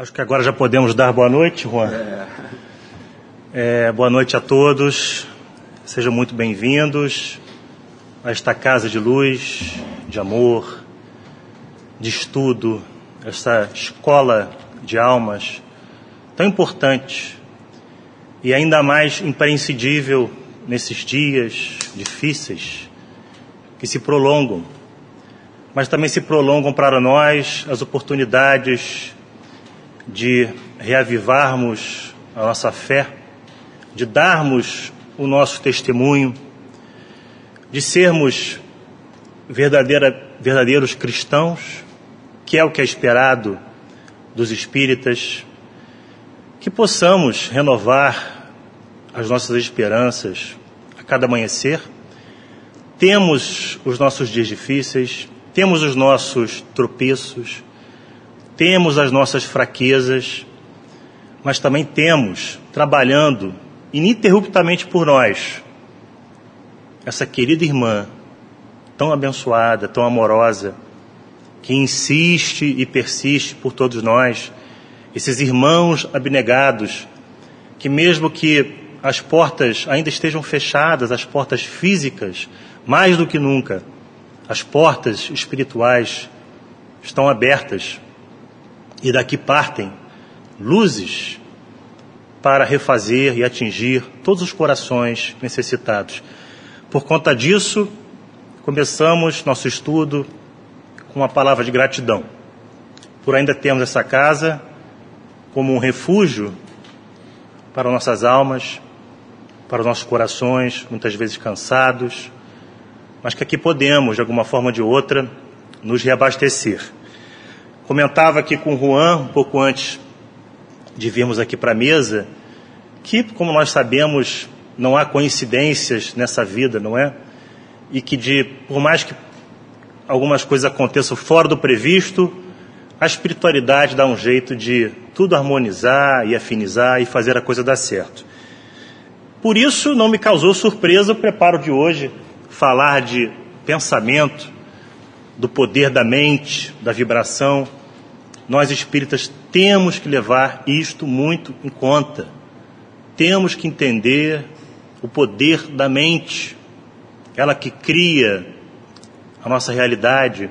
Acho que agora já podemos dar boa noite, Juan. É, boa noite a todos. Sejam muito bem-vindos a esta casa de luz, de amor, de estudo, esta escola de almas tão importante e ainda mais imprescindível nesses dias difíceis que se prolongam, mas também se prolongam para nós as oportunidades de reavivarmos a nossa fé, de darmos o nosso testemunho, de sermos verdadeiros cristãos, que é o que é esperado dos espíritas, que possamos renovar as nossas esperanças a cada amanhecer. Temos os nossos dias difíceis, temos os nossos tropeços, temos as nossas fraquezas, mas também temos, trabalhando ininterruptamente por nós, essa querida irmã, tão abençoada, tão amorosa, que insiste e persiste por todos nós, esses irmãos abnegados, que mesmo que as portas ainda estejam fechadas, as portas físicas, mais do que nunca, as portas espirituais estão abertas e daqui partem luzes para refazer e atingir todos os corações necessitados. Por conta disso, começamos nosso estudo com uma palavra de gratidão. Por ainda termos essa casa como um refúgio para nossas almas, para os nossos corações, muitas vezes cansados, mas que aqui podemos, de alguma forma ou de outra, nos reabastecer. Comentava aqui com o Juan, um pouco antes de virmos aqui para a mesa, que, como nós sabemos, não há coincidências nessa vida, não é? E que, de, por mais que algumas coisas aconteçam fora do previsto, a espiritualidade dá um jeito de tudo harmonizar e afinizar e fazer a coisa dar certo. Por isso, não me causou surpresa o preparo de hoje falar de pensamento, do poder da mente, da vibração nós espíritas temos que levar isto muito em conta. Temos que entender o poder da mente, ela que cria a nossa realidade,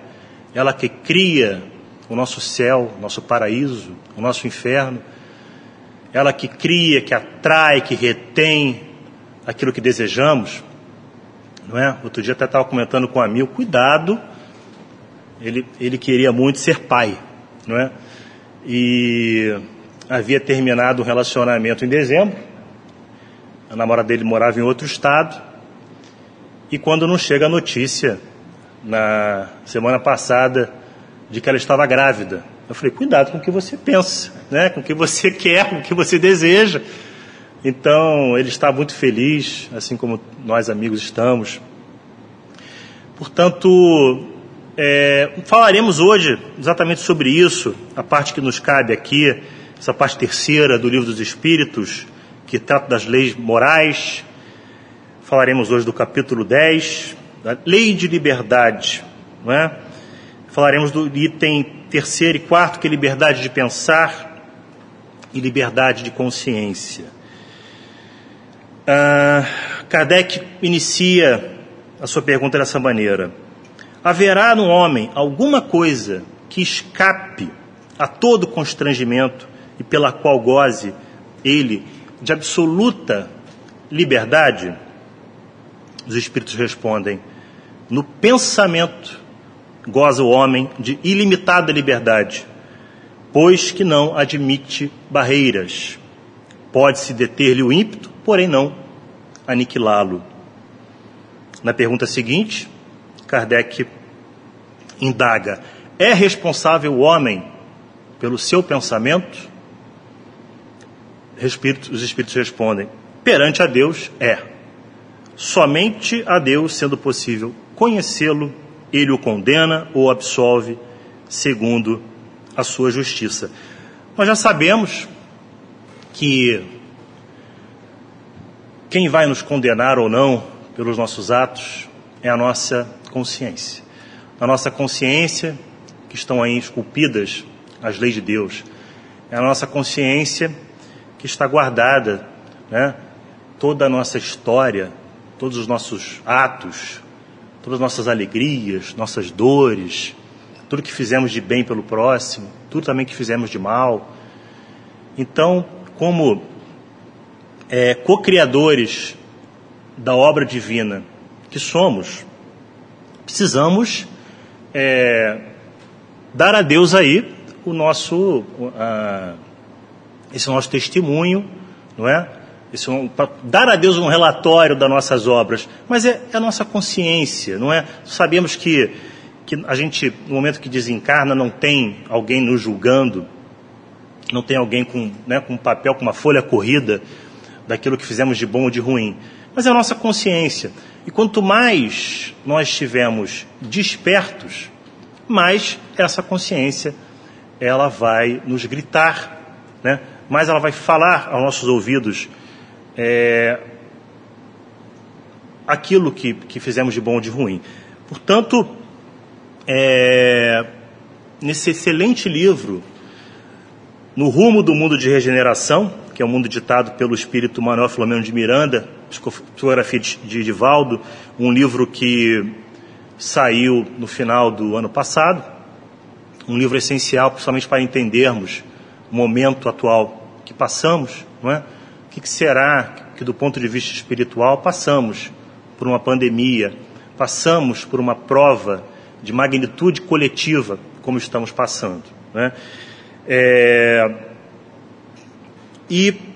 ela que cria o nosso céu, nosso paraíso, o nosso inferno, ela que cria, que atrai, que retém aquilo que desejamos. Não é? Outro dia até estava comentando com um amigo, cuidado, ele, ele queria muito ser pai não é? E havia terminado um relacionamento em dezembro. A namorada dele morava em outro estado. E quando não chega a notícia, na semana passada, de que ela estava grávida, eu falei: cuidado com o que você pensa, né? com o que você quer, com o que você deseja. Então, ele está muito feliz, assim como nós amigos estamos. Portanto, é, falaremos hoje exatamente sobre isso, a parte que nos cabe aqui, essa parte terceira do Livro dos Espíritos, que trata das leis morais. Falaremos hoje do capítulo 10, da Lei de Liberdade. Não é? Falaremos do item terceiro e quarto, que é liberdade de pensar e liberdade de consciência. Ah, Kardec inicia a sua pergunta dessa maneira haverá no homem alguma coisa que escape a todo constrangimento e pela qual goze ele de absoluta liberdade? Os Espíritos respondem: no pensamento goza o homem de ilimitada liberdade, pois que não admite barreiras. Pode-se deter-lhe o ímpeto, porém não aniquilá-lo. Na pergunta seguinte, Kardec indaga: é responsável o homem pelo seu pensamento? Os espíritos respondem: perante a Deus é. Somente a Deus, sendo possível conhecê-lo, ele o condena ou absolve segundo a sua justiça. Nós já sabemos que quem vai nos condenar ou não pelos nossos atos é a nossa consciência. Na nossa consciência, que estão aí esculpidas as leis de Deus. é a nossa consciência que está guardada, né? toda a nossa história, todos os nossos atos, todas as nossas alegrias, nossas dores, tudo que fizemos de bem pelo próximo, tudo também que fizemos de mal. Então, como é, co-criadores da obra divina que somos, precisamos é, dar a Deus aí o nosso, uh, esse nosso testemunho, não é? Esse, um, dar a Deus um relatório das nossas obras, mas é, é, a nossa consciência, não é? Sabemos que, que a gente, no momento que desencarna, não tem alguém nos julgando, não tem alguém com, né, com um papel, com uma folha corrida daquilo que fizemos de bom ou de ruim, mas é a nossa consciência. E quanto mais nós estivermos despertos, mais essa consciência ela vai nos gritar, né? mais ela vai falar aos nossos ouvidos é, aquilo que, que fizemos de bom ou de ruim. Portanto, é, nesse excelente livro, No Rumo do Mundo de Regeneração, que é um mundo ditado pelo espírito Manuel Filomeno de Miranda, psicografia de Divaldo, um livro que saiu no final do ano passado, um livro essencial, principalmente para entendermos o momento atual que passamos, não é? O que, que será que, do ponto de vista espiritual, passamos por uma pandemia, passamos por uma prova de magnitude coletiva, como estamos passando, né? É... E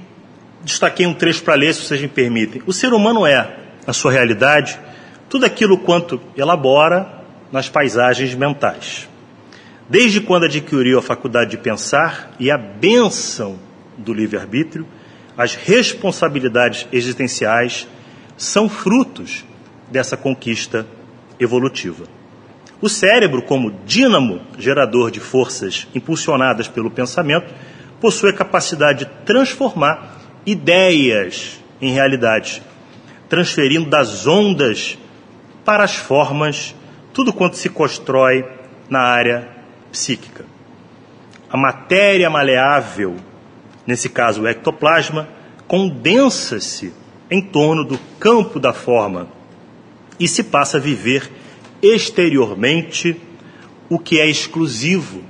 destaquei um trecho para ler, se vocês me permitem. O ser humano é, na sua realidade, tudo aquilo quanto elabora nas paisagens mentais. Desde quando adquiriu a faculdade de pensar e a bênção do livre-arbítrio, as responsabilidades existenciais são frutos dessa conquista evolutiva. O cérebro, como dínamo gerador de forças impulsionadas pelo pensamento, possui a capacidade de transformar ideias em realidade, transferindo das ondas para as formas tudo quanto se constrói na área psíquica. A matéria maleável, nesse caso o ectoplasma, condensa-se em torno do campo da forma e se passa a viver exteriormente o que é exclusivo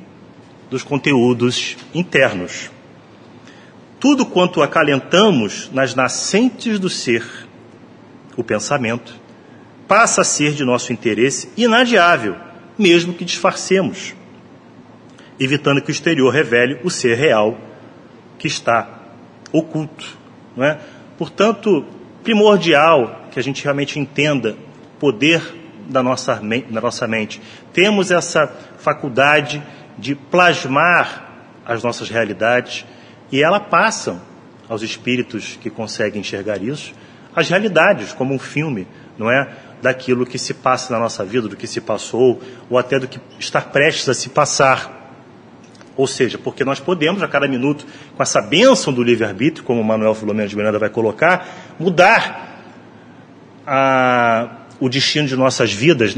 dos conteúdos internos. Tudo quanto acalentamos nas nascentes do ser, o pensamento, passa a ser de nosso interesse inadiável, mesmo que disfarcemos, evitando que o exterior revele o ser real que está oculto. Não é? Portanto, primordial que a gente realmente entenda o poder da nossa, da nossa mente. Temos essa faculdade de plasmar as nossas realidades e ela passam aos espíritos que conseguem enxergar isso, as realidades, como um filme, não é? Daquilo que se passa na nossa vida, do que se passou, ou até do que está prestes a se passar. Ou seja, porque nós podemos, a cada minuto, com essa bênção do livre-arbítrio, como o Manuel Filomeno de Miranda vai colocar, mudar a, o destino de nossas vidas,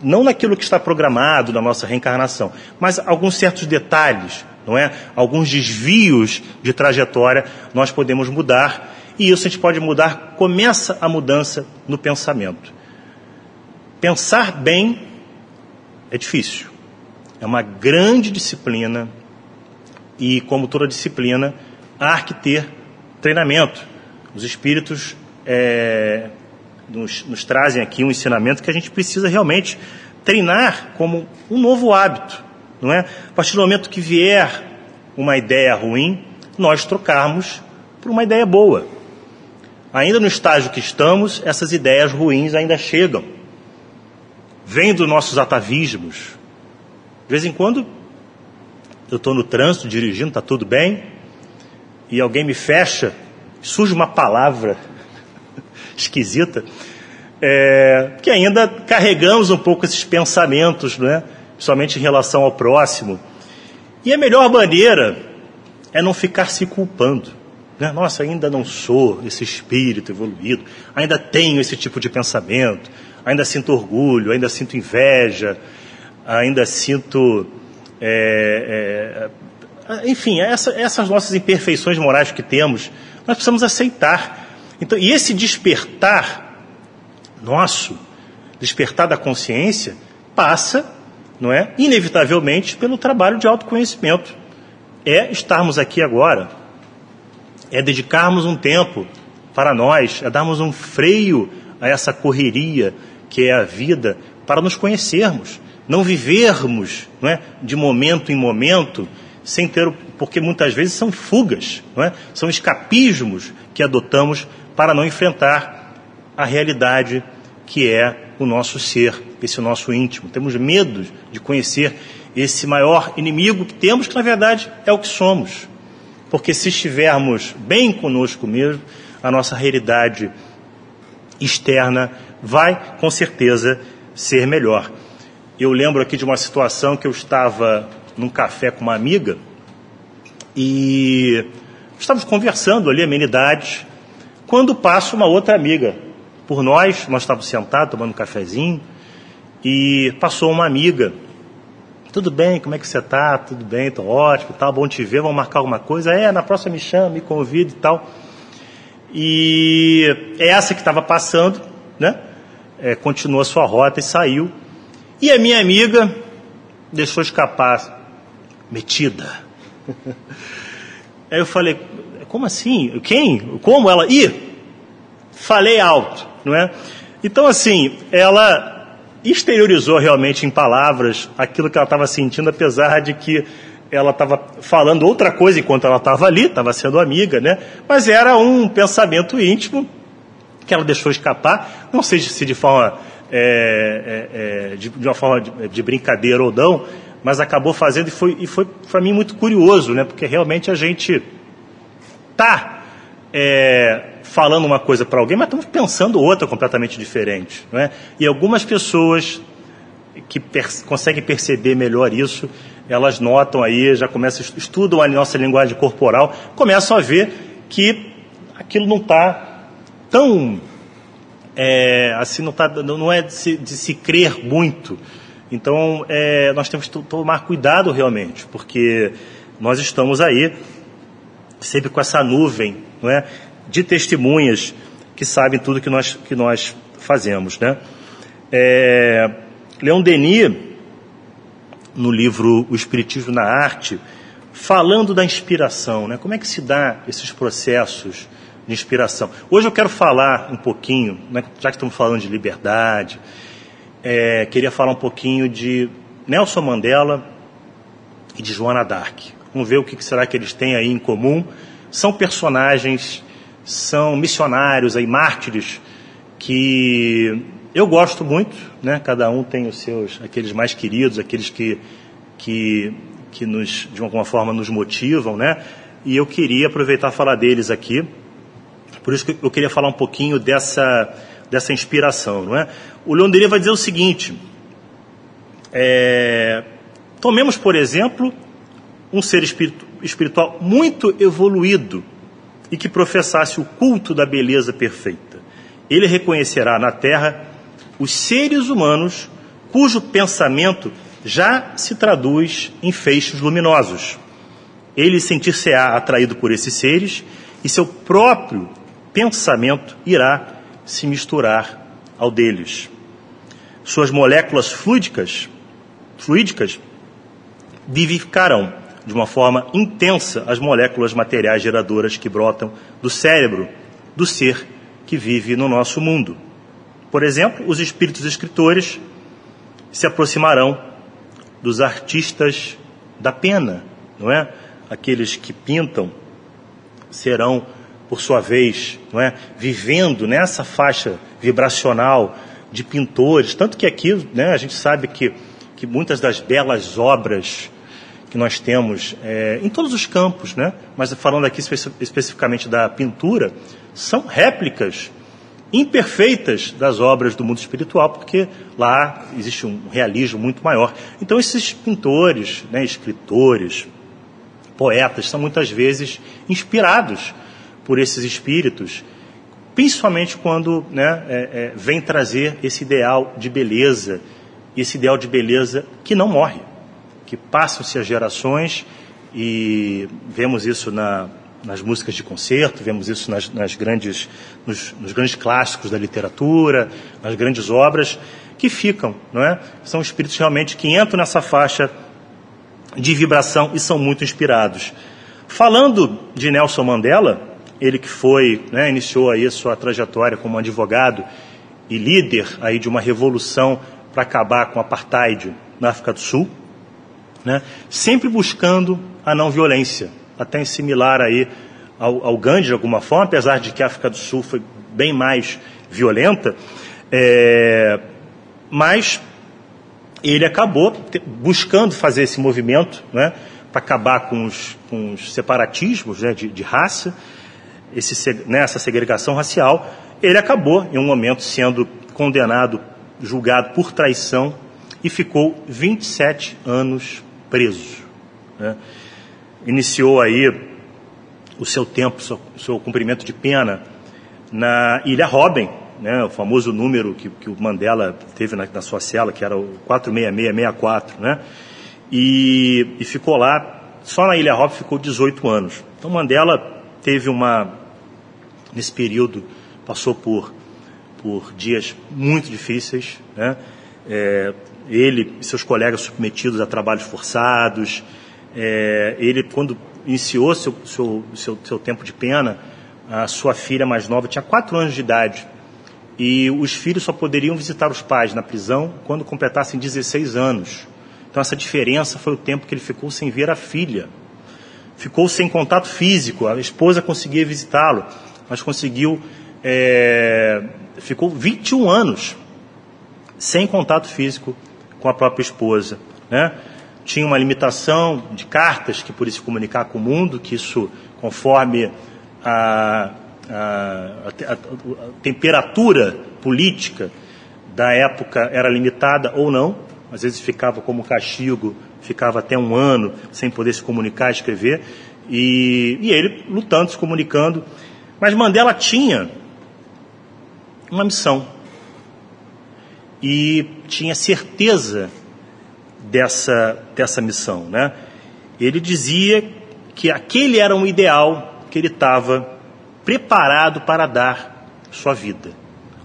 não naquilo que está programado na nossa reencarnação, mas alguns certos detalhes, não é? Alguns desvios de trajetória nós podemos mudar e isso a gente pode mudar. Começa a mudança no pensamento. Pensar bem é difícil. É uma grande disciplina e, como toda disciplina, há que ter treinamento. Os espíritos é, nos, nos trazem aqui um ensinamento que a gente precisa realmente treinar como um novo hábito, não é? A partir do momento que vier uma ideia ruim, nós trocarmos por uma ideia boa. Ainda no estágio que estamos, essas ideias ruins ainda chegam. Vêm dos nossos atavismos, de vez em quando, eu estou no trânsito dirigindo, está tudo bem, e alguém me fecha, surge uma palavra esquisita, é, que ainda carregamos um pouco esses pensamentos, né? Principalmente em relação ao próximo. E a melhor maneira é não ficar se culpando. Né? Nossa, ainda não sou esse espírito evoluído, ainda tenho esse tipo de pensamento, ainda sinto orgulho, ainda sinto inveja, ainda sinto é, é, enfim, essa, essas nossas imperfeições morais que temos, nós precisamos aceitar. Então, e esse despertar nosso, despertar da consciência, passa, não é, inevitavelmente pelo trabalho de autoconhecimento. É estarmos aqui agora, é dedicarmos um tempo para nós, é darmos um freio a essa correria que é a vida, para nos conhecermos, não vivermos não é, de momento em momento, sem ter, porque muitas vezes são fugas, não é? são escapismos que adotamos para não enfrentar a realidade que é o nosso ser, esse nosso íntimo. Temos medo de conhecer esse maior inimigo que temos, que na verdade é o que somos. Porque se estivermos bem conosco mesmo, a nossa realidade externa vai com certeza ser melhor. Eu lembro aqui de uma situação que eu estava num café com uma amiga e estávamos conversando ali, amenidades, quando passa uma outra amiga por nós, nós estávamos sentados tomando um cafezinho e passou uma amiga. Tudo bem, como é que você está? Tudo bem, estou ótimo, tá bom te ver, vamos marcar alguma coisa? É, na próxima me chama, me convida e tal. E é essa que estava passando, né? É, continuou a sua rota e saiu. E a minha amiga deixou escapar, metida. Aí eu falei, como assim? Quem? Como ela? Ih, falei alto, não é? Então, assim, ela exteriorizou realmente em palavras aquilo que ela estava sentindo, apesar de que ela estava falando outra coisa enquanto ela estava ali, estava sendo amiga, né? Mas era um pensamento íntimo que ela deixou escapar, não sei se de forma é, é, é, de, de, uma forma de, de, brincadeira ou não, mas acabou fazendo e foi, e foi para mim muito curioso, né? Porque realmente a gente tá é, falando uma coisa para alguém, mas estamos pensando outra completamente diferente, não é? E algumas pessoas que per conseguem perceber melhor isso, elas notam aí, já começam, estudam a nossa linguagem corporal, começam a ver que aquilo não está tão é, assim não, tá, não é de se, de se crer muito. Então é, nós temos que tomar cuidado realmente, porque nós estamos aí sempre com essa nuvem, não é, de testemunhas que sabem tudo que nós que nós fazemos, né? É, Leon Denis no livro O Espiritismo na Arte, falando da inspiração, né? Como é que se dá esses processos de inspiração? Hoje eu quero falar um pouquinho, né? já que estamos falando de liberdade, é, queria falar um pouquinho de Nelson Mandela e de Joana Dark. Vamos ver o que será que eles têm aí em comum. São personagens, são missionários aí, mártires que eu gosto muito, né? Cada um tem os seus, aqueles mais queridos, aqueles que que que nos de alguma forma nos motivam, né? E eu queria aproveitar e falar deles aqui. Por isso que eu queria falar um pouquinho dessa dessa inspiração, não é? O Leonderi vai dizer o seguinte: é, tomemos por exemplo um ser espiritu, espiritual muito evoluído e que professasse o culto da beleza perfeita. Ele reconhecerá na Terra os seres humanos cujo pensamento já se traduz em feixes luminosos. Ele sentir-se-á atraído por esses seres e seu próprio pensamento irá se misturar ao deles. Suas moléculas fluídicas, fluídicas vivificarão de uma forma intensa as moléculas materiais geradoras que brotam do cérebro do ser que vive no nosso mundo. Por exemplo, os espíritos escritores se aproximarão dos artistas da pena, não é? Aqueles que pintam serão, por sua vez, não é? Vivendo nessa faixa vibracional de pintores, tanto que aqui, né, a gente sabe que, que muitas das belas obras que nós temos é, em todos os campos, né? Mas falando aqui espe especificamente da pintura, são réplicas imperfeitas das obras do mundo espiritual, porque lá existe um realismo muito maior. Então, esses pintores, né, escritores, poetas, são muitas vezes inspirados por esses espíritos, principalmente quando né, é, é, vem trazer esse ideal de beleza, esse ideal de beleza que não morre, que passam-se as gerações e vemos isso na, nas músicas de concerto, vemos isso nas, nas grandes, nos, nos, grandes clássicos da literatura, nas grandes obras, que ficam, não é? São espíritos realmente que entram nessa faixa de vibração e são muito inspirados. Falando de Nelson Mandela, ele que foi, né, iniciou aí sua trajetória como advogado e líder aí de uma revolução para acabar com o apartheid na África do Sul, né, sempre buscando a não violência, até similar aí ao, ao Gandhi de alguma forma, apesar de que a África do Sul foi bem mais violenta, é, mas ele acabou buscando fazer esse movimento né, para acabar com os, com os separatismos né, de, de, raça, esse, né, essa segregação racial. Ele acabou, em um momento, sendo condenado, julgado por traição e ficou 27 anos preso. Né iniciou aí o seu tempo, o seu cumprimento de pena na Ilha Robben, né, o famoso número que, que o Mandela teve na, na, sua cela, que era o 46664, né, e, e ficou lá, só na Ilha Robben ficou 18 anos. Então Mandela teve uma, nesse período, passou por, por dias muito difíceis, né, é, ele e seus colegas submetidos a trabalhos forçados, é, ele, quando iniciou seu, seu, seu, seu tempo de pena, a sua filha mais nova tinha quatro anos de idade. E os filhos só poderiam visitar os pais na prisão quando completassem 16 anos. Então, essa diferença foi o tempo que ele ficou sem ver a filha. Ficou sem contato físico. A esposa conseguia visitá-lo, mas conseguiu. É, ficou 21 anos sem contato físico com a própria esposa. Né? tinha uma limitação de cartas que podia se comunicar com o mundo, que isso, conforme a, a, a, a temperatura política da época era limitada ou não, às vezes ficava como castigo, ficava até um ano sem poder se comunicar, escrever, e, e ele lutando, se comunicando. Mas Mandela tinha uma missão e tinha certeza dessa, dessa missão. Né? Ele dizia que aquele era um ideal que ele estava preparado para dar sua vida.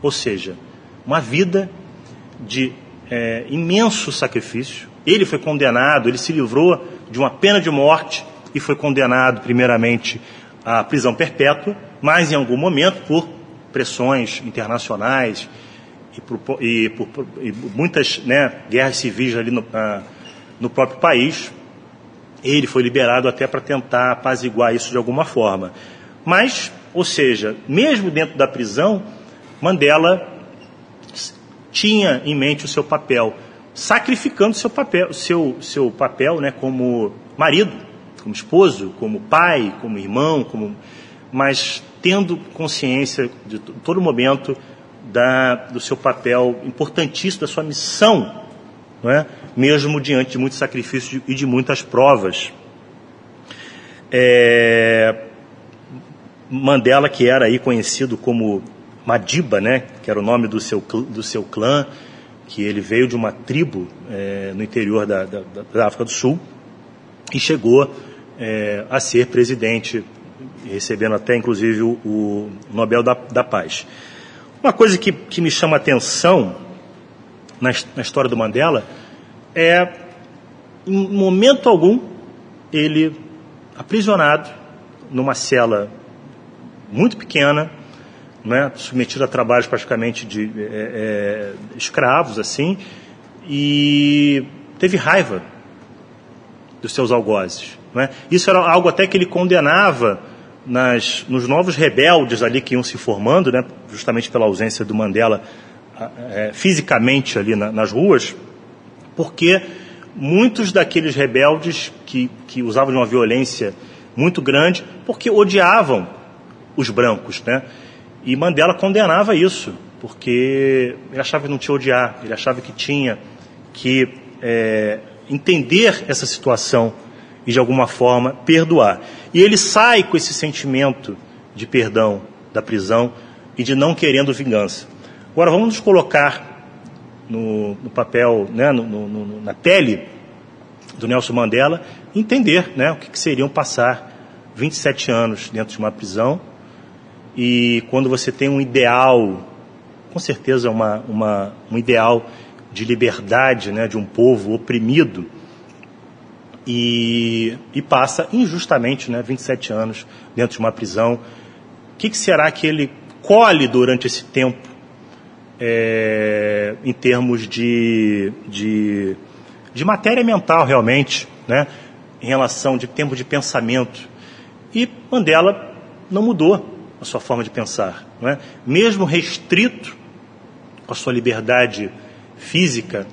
Ou seja, uma vida de é, imenso sacrifício. Ele foi condenado, ele se livrou de uma pena de morte e foi condenado, primeiramente, à prisão perpétua, mas em algum momento, por pressões internacionais, e por, e por, e muitas né, guerras civis ali no, ah, no próprio país. Ele foi liberado até para tentar apaziguar isso de alguma forma. Mas, ou seja, mesmo dentro da prisão, Mandela tinha em mente o seu papel, sacrificando seu papel, seu, seu papel né, como marido, como esposo, como pai, como irmão, como, mas tendo consciência de todo momento da, do seu papel importantíssimo, da sua missão, é? mesmo diante de muitos sacrifícios e de muitas provas. É, Mandela, que era aí conhecido como Madiba, né, que era o nome do seu, do seu clã, que ele veio de uma tribo é, no interior da, da, da, África do Sul e chegou é, a ser presidente, recebendo até inclusive o, o Nobel da, da Paz. Uma coisa que, que me chama atenção na, na história do Mandela é, em momento algum, ele aprisionado numa cela muito pequena, né, submetido a trabalhos praticamente de é, é, escravos, assim, e teve raiva dos seus algozes. Né? Isso era algo até que ele condenava nas, nos novos rebeldes ali que iam se formando, né, justamente pela ausência do Mandela é, fisicamente ali na, nas ruas, porque muitos daqueles rebeldes que, que usavam de uma violência muito grande, porque odiavam os brancos, né? E Mandela condenava isso, porque ele achava que não tinha odiar, ele achava que tinha que é, entender essa situação e de alguma forma perdoar. E ele sai com esse sentimento de perdão da prisão e de não querendo vingança. Agora vamos nos colocar no, no papel, né, no, no, na pele do Nelson Mandela, entender né, o que, que seriam passar 27 anos dentro de uma prisão. E quando você tem um ideal, com certeza uma, uma, um ideal de liberdade né, de um povo oprimido, e, e passa injustamente né, 27 anos dentro de uma prisão. O que, que será que ele colhe durante esse tempo é, em termos de, de, de matéria mental realmente, né, em relação de tempo de pensamento? E Mandela não mudou a sua forma de pensar. Não é? Mesmo restrito com a sua liberdade física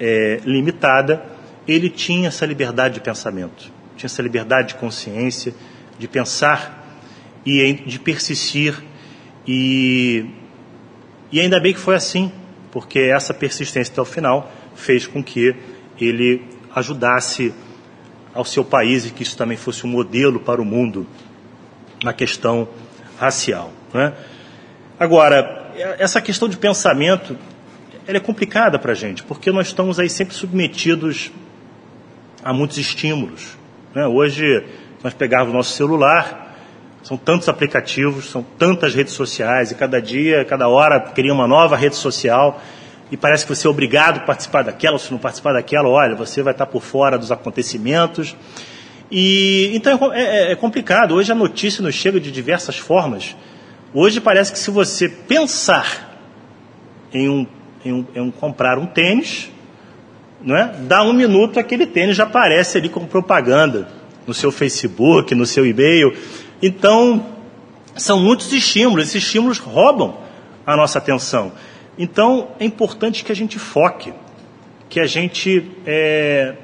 é, limitada, ele tinha essa liberdade de pensamento, tinha essa liberdade de consciência, de pensar e de persistir. E, e ainda bem que foi assim, porque essa persistência até o final fez com que ele ajudasse ao seu país e que isso também fosse um modelo para o mundo na questão racial. Né? Agora, essa questão de pensamento ela é complicada para a gente, porque nós estamos aí sempre submetidos a muitos estímulos. Né? Hoje, nós pegarmos o nosso celular, são tantos aplicativos, são tantas redes sociais, e cada dia, cada hora, cria uma nova rede social, e parece que você é obrigado a participar daquela, se não participar daquela, olha, você vai estar por fora dos acontecimentos. E então é, é, é complicado. Hoje a notícia nos chega de diversas formas. Hoje parece que se você pensar em um, em um, em um comprar um tênis, não é? Dá um minuto, aquele tênis já aparece ali como propaganda no seu Facebook, no seu e-mail. Então, são muitos estímulos, esses estímulos roubam a nossa atenção. Então, é importante que a gente foque, que a gente é,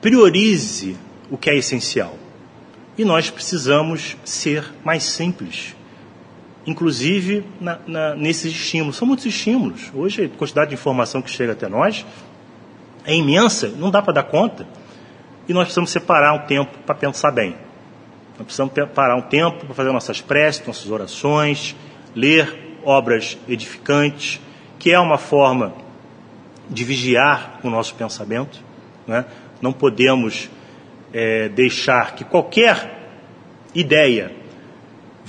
priorize o que é essencial. E nós precisamos ser mais simples inclusive na, na, nesses estímulos. São muitos estímulos. Hoje, a quantidade de informação que chega até nós é imensa, não dá para dar conta. E nós precisamos separar um tempo para pensar bem. Nós precisamos parar um tempo para fazer nossas preces, nossas orações, ler obras edificantes, que é uma forma de vigiar o nosso pensamento. Né? Não podemos é, deixar que qualquer ideia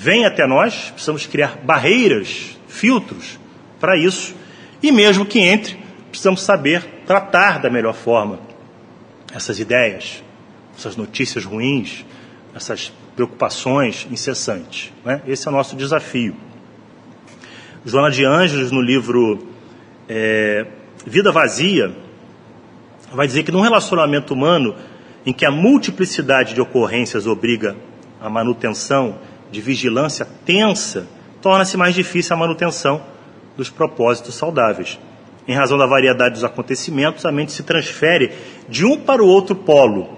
vem até nós, precisamos criar barreiras, filtros para isso, e mesmo que entre, precisamos saber tratar da melhor forma essas ideias, essas notícias ruins, essas preocupações incessantes. Né? Esse é o nosso desafio. Joana de Ângeles, no livro é, Vida Vazia, vai dizer que num relacionamento humano em que a multiplicidade de ocorrências obriga a manutenção de vigilância tensa, torna-se mais difícil a manutenção dos propósitos saudáveis. Em razão da variedade dos acontecimentos, a mente se transfere de um para o outro polo,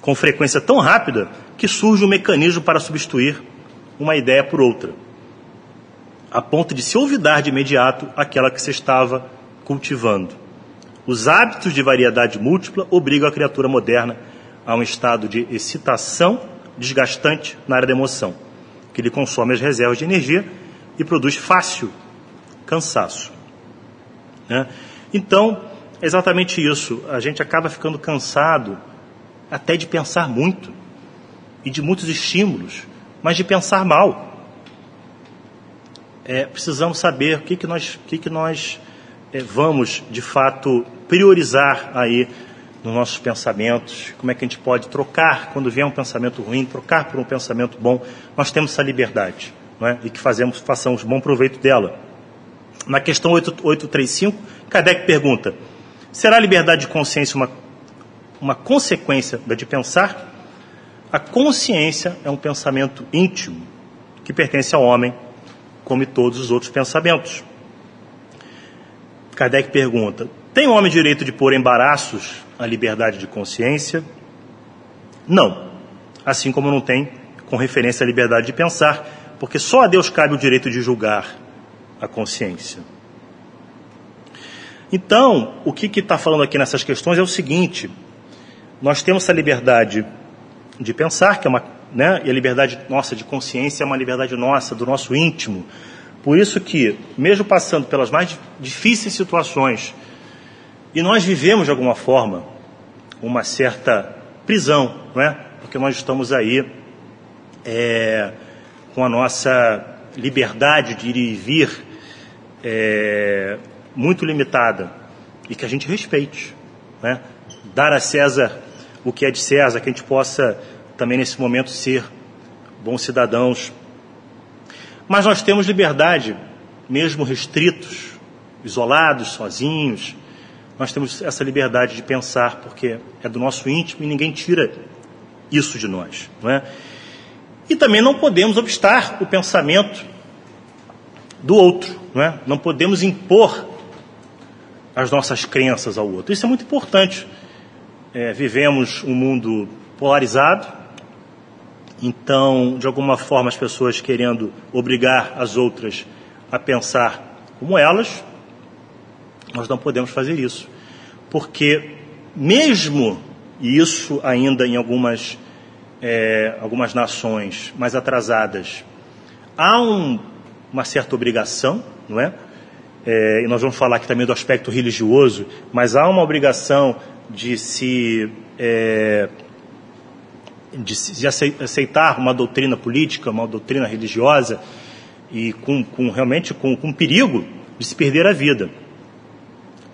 com frequência tão rápida que surge um mecanismo para substituir uma ideia por outra, a ponto de se olvidar de imediato aquela que se estava cultivando. Os hábitos de variedade múltipla obrigam a criatura moderna a um estado de excitação desgastante na área da emoção que ele consome as reservas de energia e produz fácil cansaço. Né? Então, é exatamente isso. A gente acaba ficando cansado até de pensar muito e de muitos estímulos, mas de pensar mal. É, precisamos saber o que, que nós, que que nós é, vamos, de fato, priorizar aí nos nossos pensamentos, como é que a gente pode trocar, quando vier um pensamento ruim, trocar por um pensamento bom. Nós temos essa liberdade é? e que fazemos, façamos bom proveito dela. Na questão 835, Kardec pergunta: será a liberdade de consciência uma, uma consequência da de pensar? A consciência é um pensamento íntimo que pertence ao homem, como todos os outros pensamentos. Kardec pergunta: tem o homem direito de pôr embaraços à liberdade de consciência? Não. Assim como não tem com referência à liberdade de pensar, porque só a Deus cabe o direito de julgar a consciência. Então, o que está falando aqui nessas questões é o seguinte: nós temos essa liberdade de pensar, que é uma, né, e a liberdade nossa de consciência é uma liberdade nossa, do nosso íntimo. Por isso que, mesmo passando pelas mais difíceis situações e nós vivemos de alguma forma uma certa prisão, não é? Porque nós estamos aí é, com a nossa liberdade de ir e vir é, muito limitada e que a gente respeite, né? Dar a César o que é de César, que a gente possa também nesse momento ser bons cidadãos. Mas nós temos liberdade, mesmo restritos, isolados, sozinhos, nós temos essa liberdade de pensar, porque é do nosso íntimo e ninguém tira isso de nós. Não é? E também não podemos obstar o pensamento do outro, não, é? não podemos impor as nossas crenças ao outro. Isso é muito importante. É, vivemos um mundo polarizado, então, de alguma forma, as pessoas querendo obrigar as outras a pensar como elas, nós não podemos fazer isso. Porque, mesmo, isso ainda em algumas, é, algumas nações mais atrasadas, há um, uma certa obrigação, não é? é? E nós vamos falar aqui também do aspecto religioso, mas há uma obrigação de se. É, de aceitar uma doutrina política, uma doutrina religiosa, e com, com realmente com, com perigo de se perder a vida.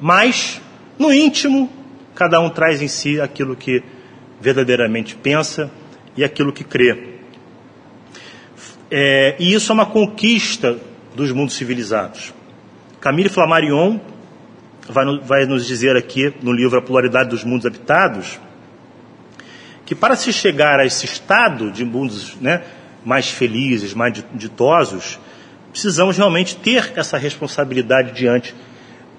Mas, no íntimo, cada um traz em si aquilo que verdadeiramente pensa e aquilo que crê. É, e isso é uma conquista dos mundos civilizados. Camille Flammarion vai, vai nos dizer aqui no livro A Polaridade dos Mundos Habitados que para se chegar a esse estado de mundos né, mais felizes, mais ditosos, precisamos realmente ter essa responsabilidade diante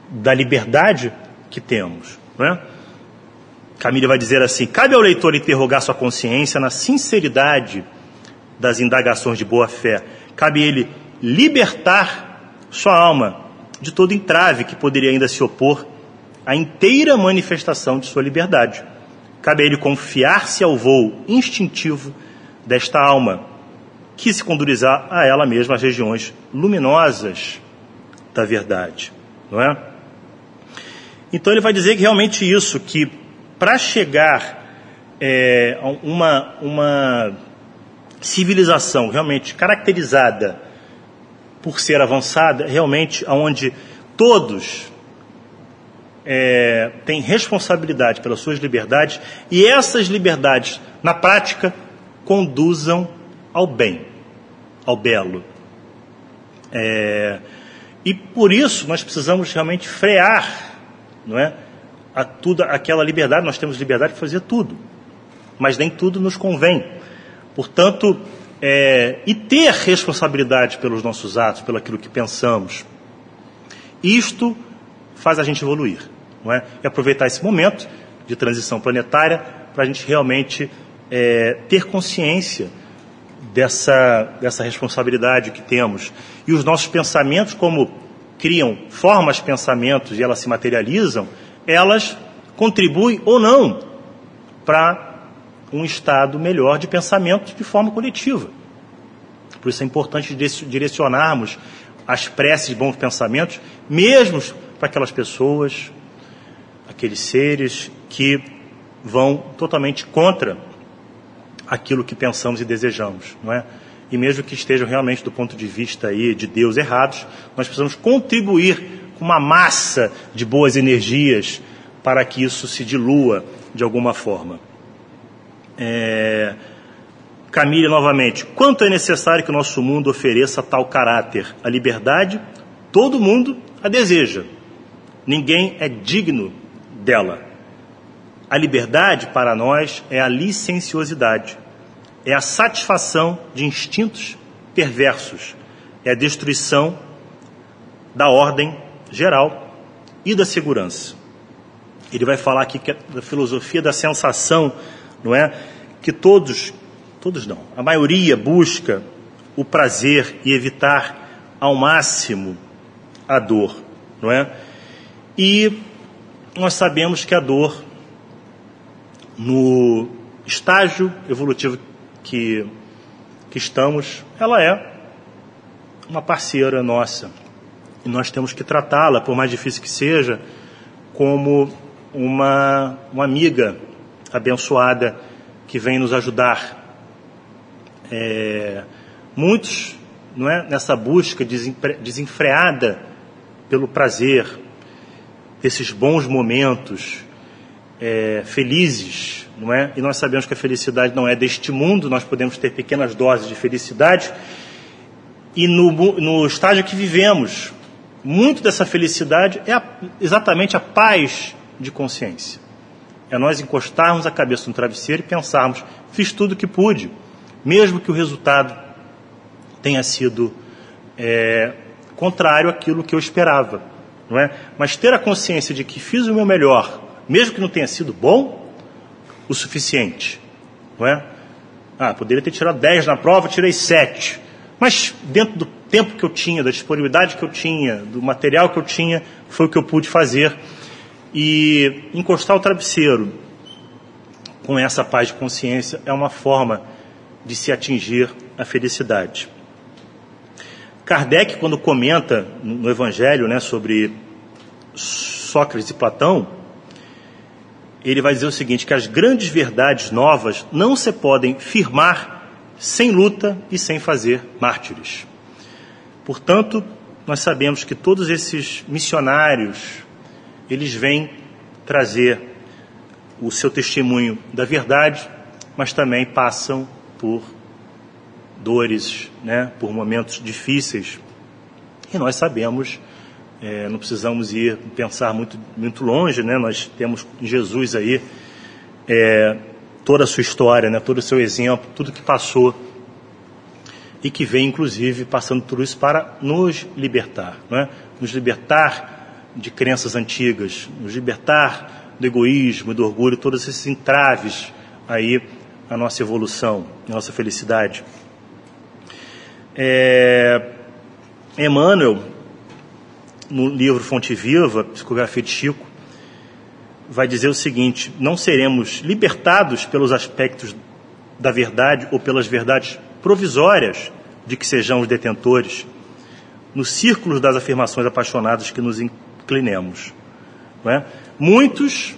da liberdade que temos. Né? Camille vai dizer assim: cabe ao leitor interrogar sua consciência na sinceridade das indagações de boa fé. Cabe ele libertar sua alma de todo entrave que poderia ainda se opor à inteira manifestação de sua liberdade. Cabe a ele confiar-se ao voo instintivo desta alma, que se conduzirá a ela mesma às regiões luminosas da verdade, não é? Então ele vai dizer que realmente isso, que para chegar é, a uma, uma civilização realmente caracterizada por ser avançada, realmente onde todos é, têm responsabilidade pelas suas liberdades e essas liberdades, na prática, conduzam ao bem, ao belo. É, e por isso nós precisamos realmente frear não é? A tudo, aquela liberdade, nós temos liberdade de fazer tudo, mas nem tudo nos convém. Portanto, é, e ter responsabilidade pelos nossos atos, pelo aquilo que pensamos, isto faz a gente evoluir, não é? E aproveitar esse momento de transição planetária para a gente realmente é, ter consciência dessa, dessa responsabilidade que temos. E os nossos pensamentos, como criam formas, pensamentos e elas se materializam, elas contribuem ou não para um estado melhor de pensamento de forma coletiva. Por isso é importante direcionarmos as preces de bons pensamentos, mesmo para aquelas pessoas, aqueles seres que vão totalmente contra aquilo que pensamos e desejamos, não é? E mesmo que estejam realmente do ponto de vista aí de Deus errados, nós precisamos contribuir com uma massa de boas energias para que isso se dilua de alguma forma. É... Camille novamente, quanto é necessário que o nosso mundo ofereça tal caráter? A liberdade, todo mundo a deseja. Ninguém é digno dela. A liberdade para nós é a licenciosidade é a satisfação de instintos perversos, é a destruição da ordem geral e da segurança. Ele vai falar aqui é da filosofia da sensação, não é? Que todos, todos não, a maioria busca o prazer e evitar ao máximo a dor, não é? E nós sabemos que a dor no estágio evolutivo que, que estamos, ela é uma parceira nossa. E nós temos que tratá-la, por mais difícil que seja, como uma, uma amiga abençoada que vem nos ajudar. É, muitos, não é, nessa busca desenfreada pelo prazer, desses bons momentos é, felizes, não é? E nós sabemos que a felicidade não é deste mundo, nós podemos ter pequenas doses de felicidade. E no, no estágio que vivemos, muito dessa felicidade é a, exatamente a paz de consciência. É nós encostarmos a cabeça no travesseiro e pensarmos: fiz tudo o que pude, mesmo que o resultado tenha sido é, contrário àquilo que eu esperava, não é? Mas ter a consciência de que fiz o meu melhor, mesmo que não tenha sido bom o suficiente, não é? Ah, poderia ter tirado 10 na prova, tirei 7. Mas dentro do tempo que eu tinha, da disponibilidade que eu tinha, do material que eu tinha, foi o que eu pude fazer. E encostar o travesseiro com essa paz de consciência é uma forma de se atingir a felicidade. Kardec, quando comenta no Evangelho né, sobre Sócrates e Platão, ele vai dizer o seguinte: que as grandes verdades novas não se podem firmar sem luta e sem fazer mártires. Portanto, nós sabemos que todos esses missionários, eles vêm trazer o seu testemunho da verdade, mas também passam por dores, né, por momentos difíceis. E nós sabemos, é, não precisamos ir pensar muito, muito longe, né, nós temos Jesus aí, é, toda a sua história, né, todo o seu exemplo, tudo que passou e que vem, inclusive, passando tudo isso para nos libertar, é? nos libertar de crenças antigas, nos libertar do egoísmo, do orgulho, todos esses entraves aí a nossa evolução, a nossa felicidade. É, Emmanuel, no livro Fonte Viva, Psicografia de Chico, vai dizer o seguinte: não seremos libertados pelos aspectos da verdade ou pelas verdades provisórias de que sejamos detentores, nos círculos das afirmações apaixonadas que nos inclinemos. É? Muitos,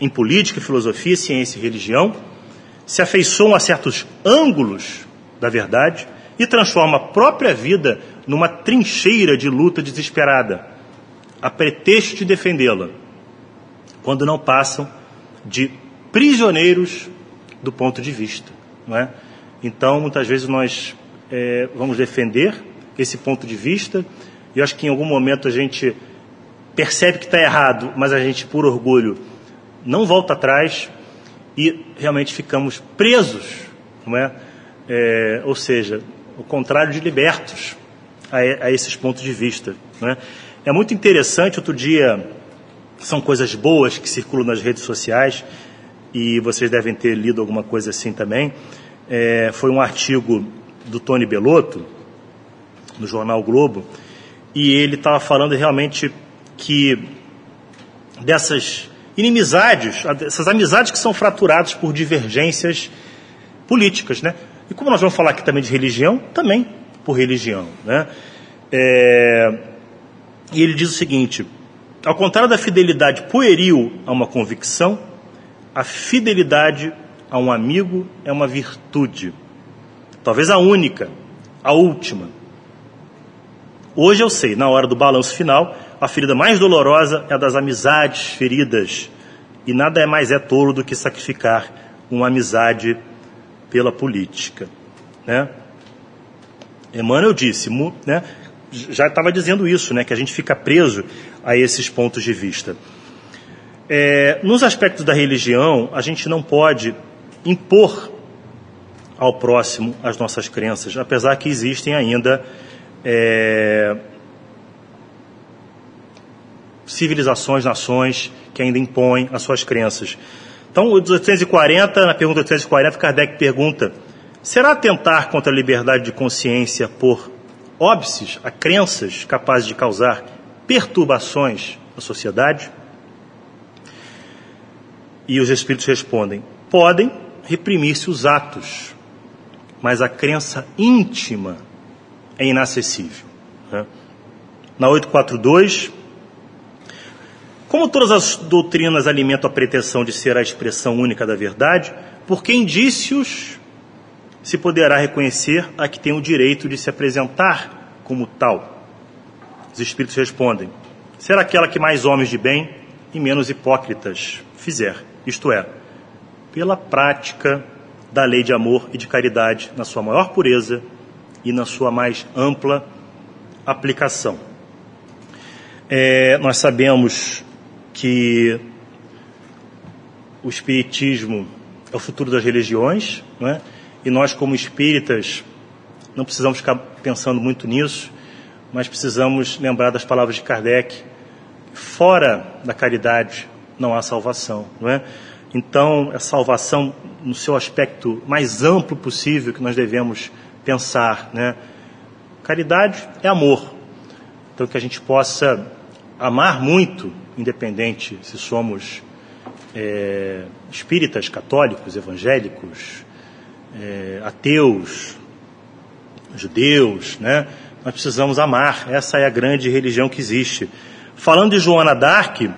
em política, filosofia, ciência e religião, se afeiçoam a certos ângulos da verdade e transformam a própria vida numa trincheira de luta desesperada, a pretexto de defendê-la, quando não passam de prisioneiros do ponto de vista. Não é? Então, muitas vezes nós é, vamos defender esse ponto de vista, e acho que em algum momento a gente percebe que está errado, mas a gente, por orgulho, não volta atrás e realmente ficamos presos, não é? é ou seja, o contrário de libertos a, a esses pontos de vista. Não é? é muito interessante, outro dia, são coisas boas que circulam nas redes sociais, e vocês devem ter lido alguma coisa assim também. É, foi um artigo do Tony Belotto, no jornal Globo, e ele estava falando realmente que dessas inimizades, essas amizades que são fraturadas por divergências políticas, né? E como nós vamos falar aqui também de religião, também por religião, né? É... E ele diz o seguinte: ao contrário da fidelidade pueril a uma convicção, a fidelidade a um amigo é uma virtude, talvez a única, a última. Hoje eu sei, na hora do balanço final, a ferida mais dolorosa é a das amizades feridas. E nada é mais é tolo do que sacrificar uma amizade pela política. Né? Emmanuel disse, né, já estava dizendo isso, né, que a gente fica preso a esses pontos de vista. É, nos aspectos da religião, a gente não pode impor ao próximo as nossas crenças, apesar que existem ainda é, civilizações, nações que ainda impõem as suas crenças. Então, o 840, na pergunta 840, Kardec pergunta: será atentar contra a liberdade de consciência por óbices a crenças capazes de causar perturbações à sociedade? E os espíritos respondem: podem reprimir-se os atos, mas a crença íntima é inacessível. Né? Na 842, Como todas as doutrinas alimentam a pretensão de ser a expressão única da verdade, por que indícios se poderá reconhecer a que tem o direito de se apresentar como tal? Os espíritos respondem: ser aquela que mais homens de bem e menos hipócritas fizer, isto é, pela prática da lei de amor e de caridade na sua maior pureza e na sua mais ampla aplicação. É, nós sabemos que o Espiritismo é o futuro das religiões, não é? E nós, como espíritas, não precisamos ficar pensando muito nisso, mas precisamos lembrar das palavras de Kardec: fora da caridade não há salvação, não é? Então, a salvação no seu aspecto mais amplo possível que nós devemos pensar, né? Caridade é amor. Então, que a gente possa amar muito, independente se somos é, espíritas, católicos, evangélicos, é, ateus, judeus, né? Nós precisamos amar. Essa é a grande religião que existe. Falando de Joana d'Arc,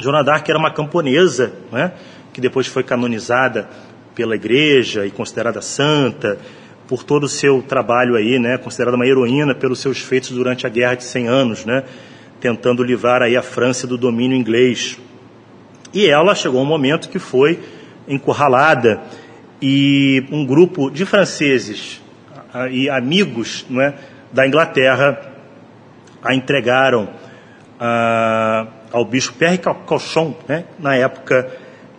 Joana d'Arc era uma camponesa, né? Que depois foi canonizada pela igreja e considerada santa por todo o seu trabalho aí, né? Considerada uma heroína pelos seus feitos durante a Guerra de 100 Anos, né? Tentando livrar aí a França do domínio inglês. E ela chegou um momento que foi encurralada e um grupo de franceses e amigos não é, da Inglaterra a entregaram a, ao bispo Pierre Cauchon, né, na época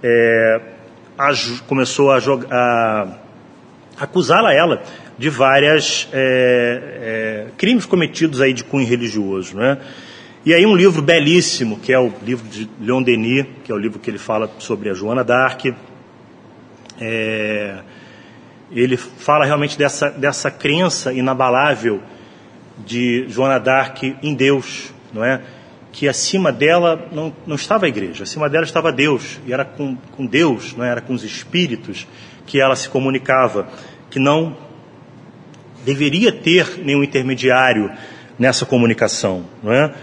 é, a, começou a, a acusá-la ela de várias é, é, crimes cometidos aí de cunho religioso, né? E aí um livro belíssimo, que é o livro de Leon Denis, que é o livro que ele fala sobre a Joana d'Arc. É, ele fala realmente dessa, dessa crença inabalável de Joana d'Arc em Deus, não é? Que acima dela não, não estava a igreja, acima dela estava Deus, e era com, com Deus, não é? era com os espíritos que ela se comunicava, que não deveria ter nenhum intermediário nessa comunicação, não é?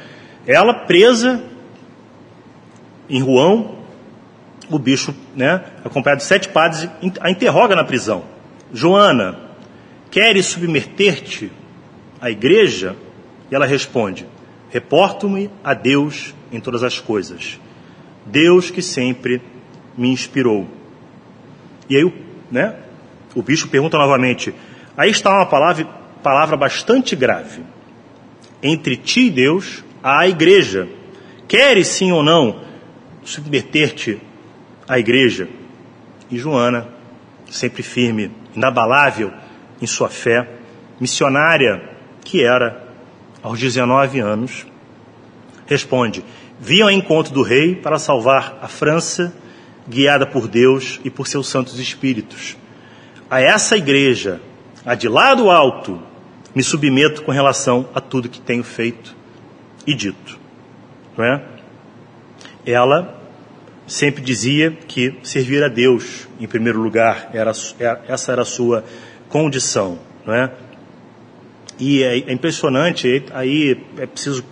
Ela presa em Ruão, o bicho, né, acompanhado de sete padres, a interroga na prisão. Joana, queres submeter-te à igreja? E ela responde: Reporto-me a Deus em todas as coisas. Deus que sempre me inspirou. E aí, né, o bicho pergunta novamente: Aí está uma palavra, palavra bastante grave. Entre ti e Deus à igreja. Queres sim ou não submeter-te à igreja? E Joana, sempre firme, inabalável em sua fé, missionária que era aos 19 anos, responde: Vi ao encontro do rei para salvar a França, guiada por Deus e por seus santos espíritos. A essa igreja, a de lá do alto, me submeto com relação a tudo que tenho feito e dito. Não é? Ela sempre dizia que servir a Deus em primeiro lugar era é, essa era a sua condição, não é? E é, é impressionante aí é preciso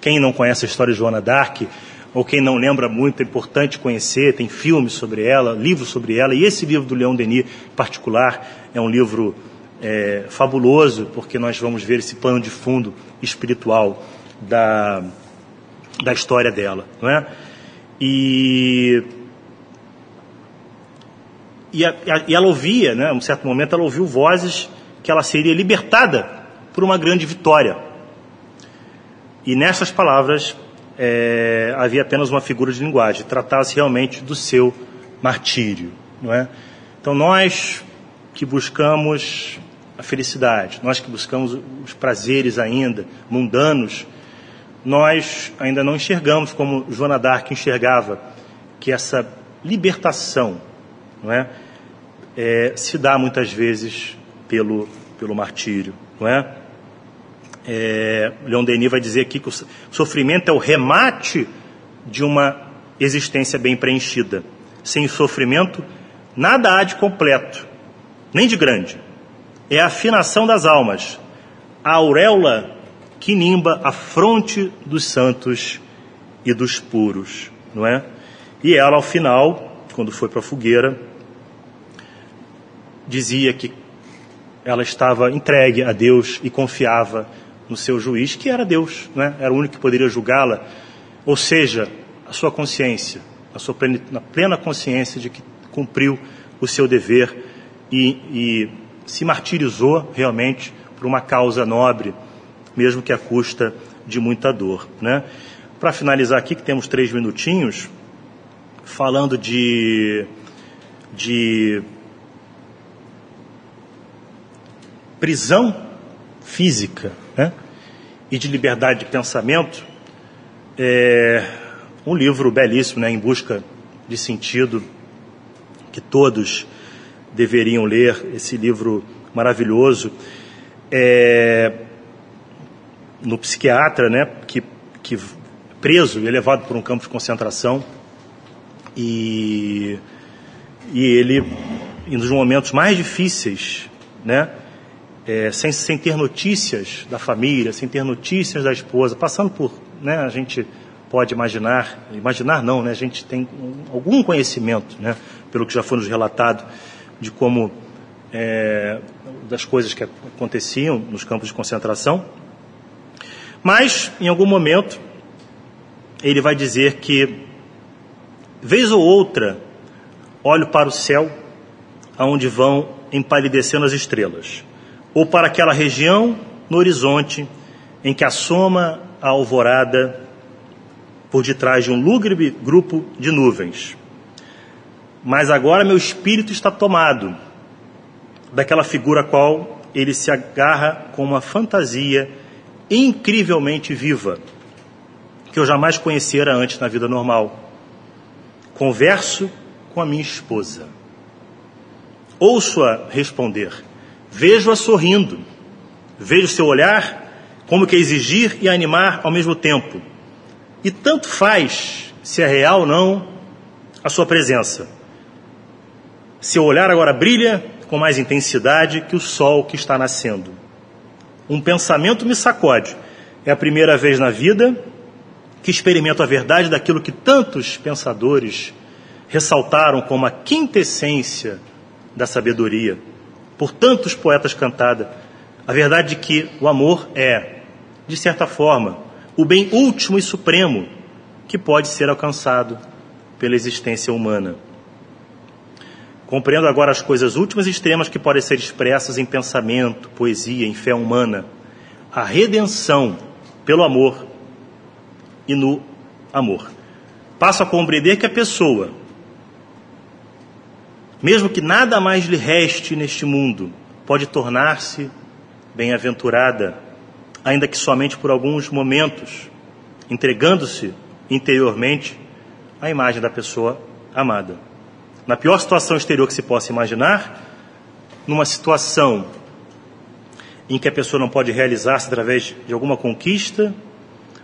quem não conhece a história de Joana d'Arc ou quem não lembra muito é importante conhecer tem filmes sobre ela, livros sobre ela e esse livro do Leão Denis em particular é um livro é, fabuloso porque nós vamos ver esse pano de fundo espiritual da, da história dela, não é? E, e, a, e ela ouvia, né, um certo momento, ela ouviu vozes que ela seria libertada por uma grande vitória. E nessas palavras é, havia apenas uma figura de linguagem, tratava-se realmente do seu martírio, não é? Então nós que buscamos a felicidade, nós que buscamos os prazeres ainda mundanos, nós ainda não enxergamos como Joana d'Arc enxergava que essa libertação não é, é, se dá muitas vezes pelo, pelo martírio. Não é? É, Leon Denis vai dizer aqui que o sofrimento é o remate de uma existência bem preenchida. Sem sofrimento, nada há de completo, nem de grande. É a afinação das almas, a auréola que nimba a fronte dos santos e dos puros, não é? E ela, ao final, quando foi para a fogueira, dizia que ela estava entregue a Deus e confiava no seu juiz, que era Deus, né? era o único que poderia julgá-la, ou seja, a sua consciência, a sua plena, na plena consciência de que cumpriu o seu dever e, e se martirizou realmente por uma causa nobre, mesmo que à custa de muita dor. Né? Para finalizar aqui, que temos três minutinhos, falando de, de prisão física né? e de liberdade de pensamento, é um livro belíssimo, né? Em Busca de Sentido, que todos deveriam ler, esse livro maravilhoso. É, no psiquiatra, né, que, que preso e levado por um campo de concentração, e, e ele, em um dos momentos mais difíceis, né, é, sem, sem ter notícias da família, sem ter notícias da esposa, passando por, né, a gente pode imaginar, imaginar não, né, a gente tem algum conhecimento, né, pelo que já foi nos relatado, de como é, das coisas que aconteciam nos campos de concentração. Mas, em algum momento, ele vai dizer que, vez ou outra, olho para o céu, aonde vão empalidecendo as estrelas ou para aquela região no horizonte em que assoma a alvorada por detrás de um lúgubre grupo de nuvens. Mas agora meu espírito está tomado daquela figura a qual ele se agarra com uma fantasia incrivelmente viva, que eu jamais conhecera antes na vida normal. Converso com a minha esposa. Ouço-a responder Vejo-a sorrindo. Vejo seu olhar como que exigir e animar ao mesmo tempo. E tanto faz se é real ou não a sua presença. Seu olhar agora brilha com mais intensidade que o sol que está nascendo. Um pensamento me sacode. É a primeira vez na vida que experimento a verdade daquilo que tantos pensadores ressaltaram como a quintessência da sabedoria por tantos poetas cantada, a verdade de que o amor é, de certa forma, o bem último e supremo que pode ser alcançado pela existência humana. Compreendo agora as coisas últimas e extremas que podem ser expressas em pensamento, poesia, em fé humana. A redenção pelo amor e no amor. Passo a compreender que a pessoa, mesmo que nada mais lhe reste neste mundo, pode tornar-se bem-aventurada, ainda que somente por alguns momentos, entregando-se interiormente à imagem da pessoa amada. Na pior situação exterior que se possa imaginar, numa situação em que a pessoa não pode realizar-se através de alguma conquista,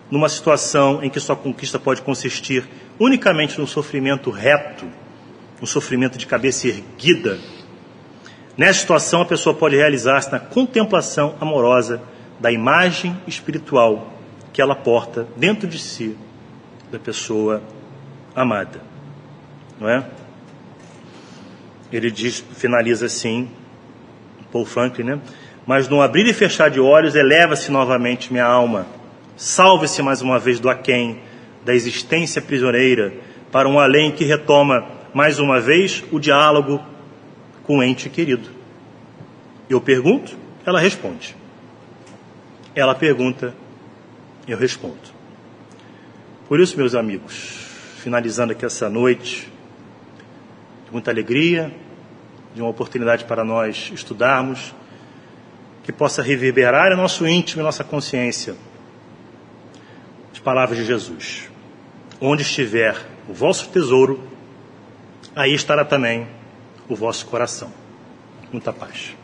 numa situação em que sua conquista pode consistir unicamente no sofrimento reto um sofrimento de cabeça erguida. Nessa situação, a pessoa pode realizar-se na contemplação amorosa da imagem espiritual que ela porta dentro de si da pessoa amada. Não é? Ele diz, finaliza assim, Paul Franklin, né? Mas no abrir e fechar de olhos, eleva-se novamente minha alma. Salve-se mais uma vez do aquém, da existência prisioneira, para um além que retoma mais uma vez, o diálogo com o ente querido. Eu pergunto, ela responde. Ela pergunta, eu respondo. Por isso, meus amigos, finalizando aqui essa noite, de muita alegria, de uma oportunidade para nós estudarmos, que possa reverberar em nosso íntimo e nossa consciência as palavras de Jesus. Onde estiver o vosso tesouro, aí estará também o vosso coração. Muita paz.